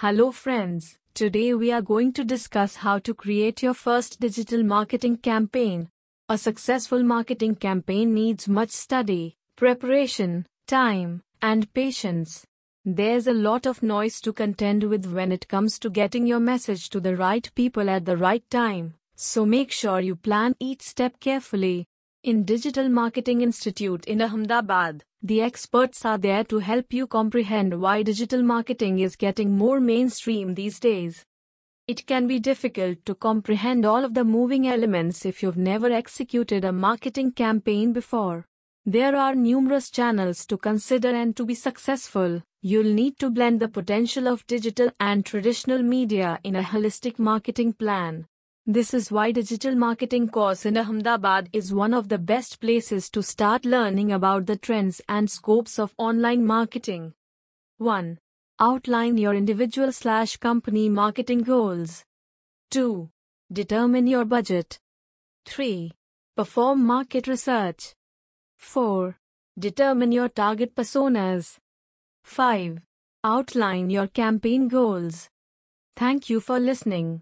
Hello, friends. Today we are going to discuss how to create your first digital marketing campaign. A successful marketing campaign needs much study, preparation, time, and patience. There's a lot of noise to contend with when it comes to getting your message to the right people at the right time, so make sure you plan each step carefully. In Digital Marketing Institute in Ahmedabad, the experts are there to help you comprehend why digital marketing is getting more mainstream these days. It can be difficult to comprehend all of the moving elements if you've never executed a marketing campaign before. There are numerous channels to consider and to be successful, you'll need to blend the potential of digital and traditional media in a holistic marketing plan. This is why Digital Marketing course in Ahmedabad is one of the best places to start learning about the trends and scopes of online marketing. 1. Outline your individual slash company marketing goals. 2. Determine your budget. 3. Perform market research. 4. Determine your target personas. 5. Outline your campaign goals. Thank you for listening.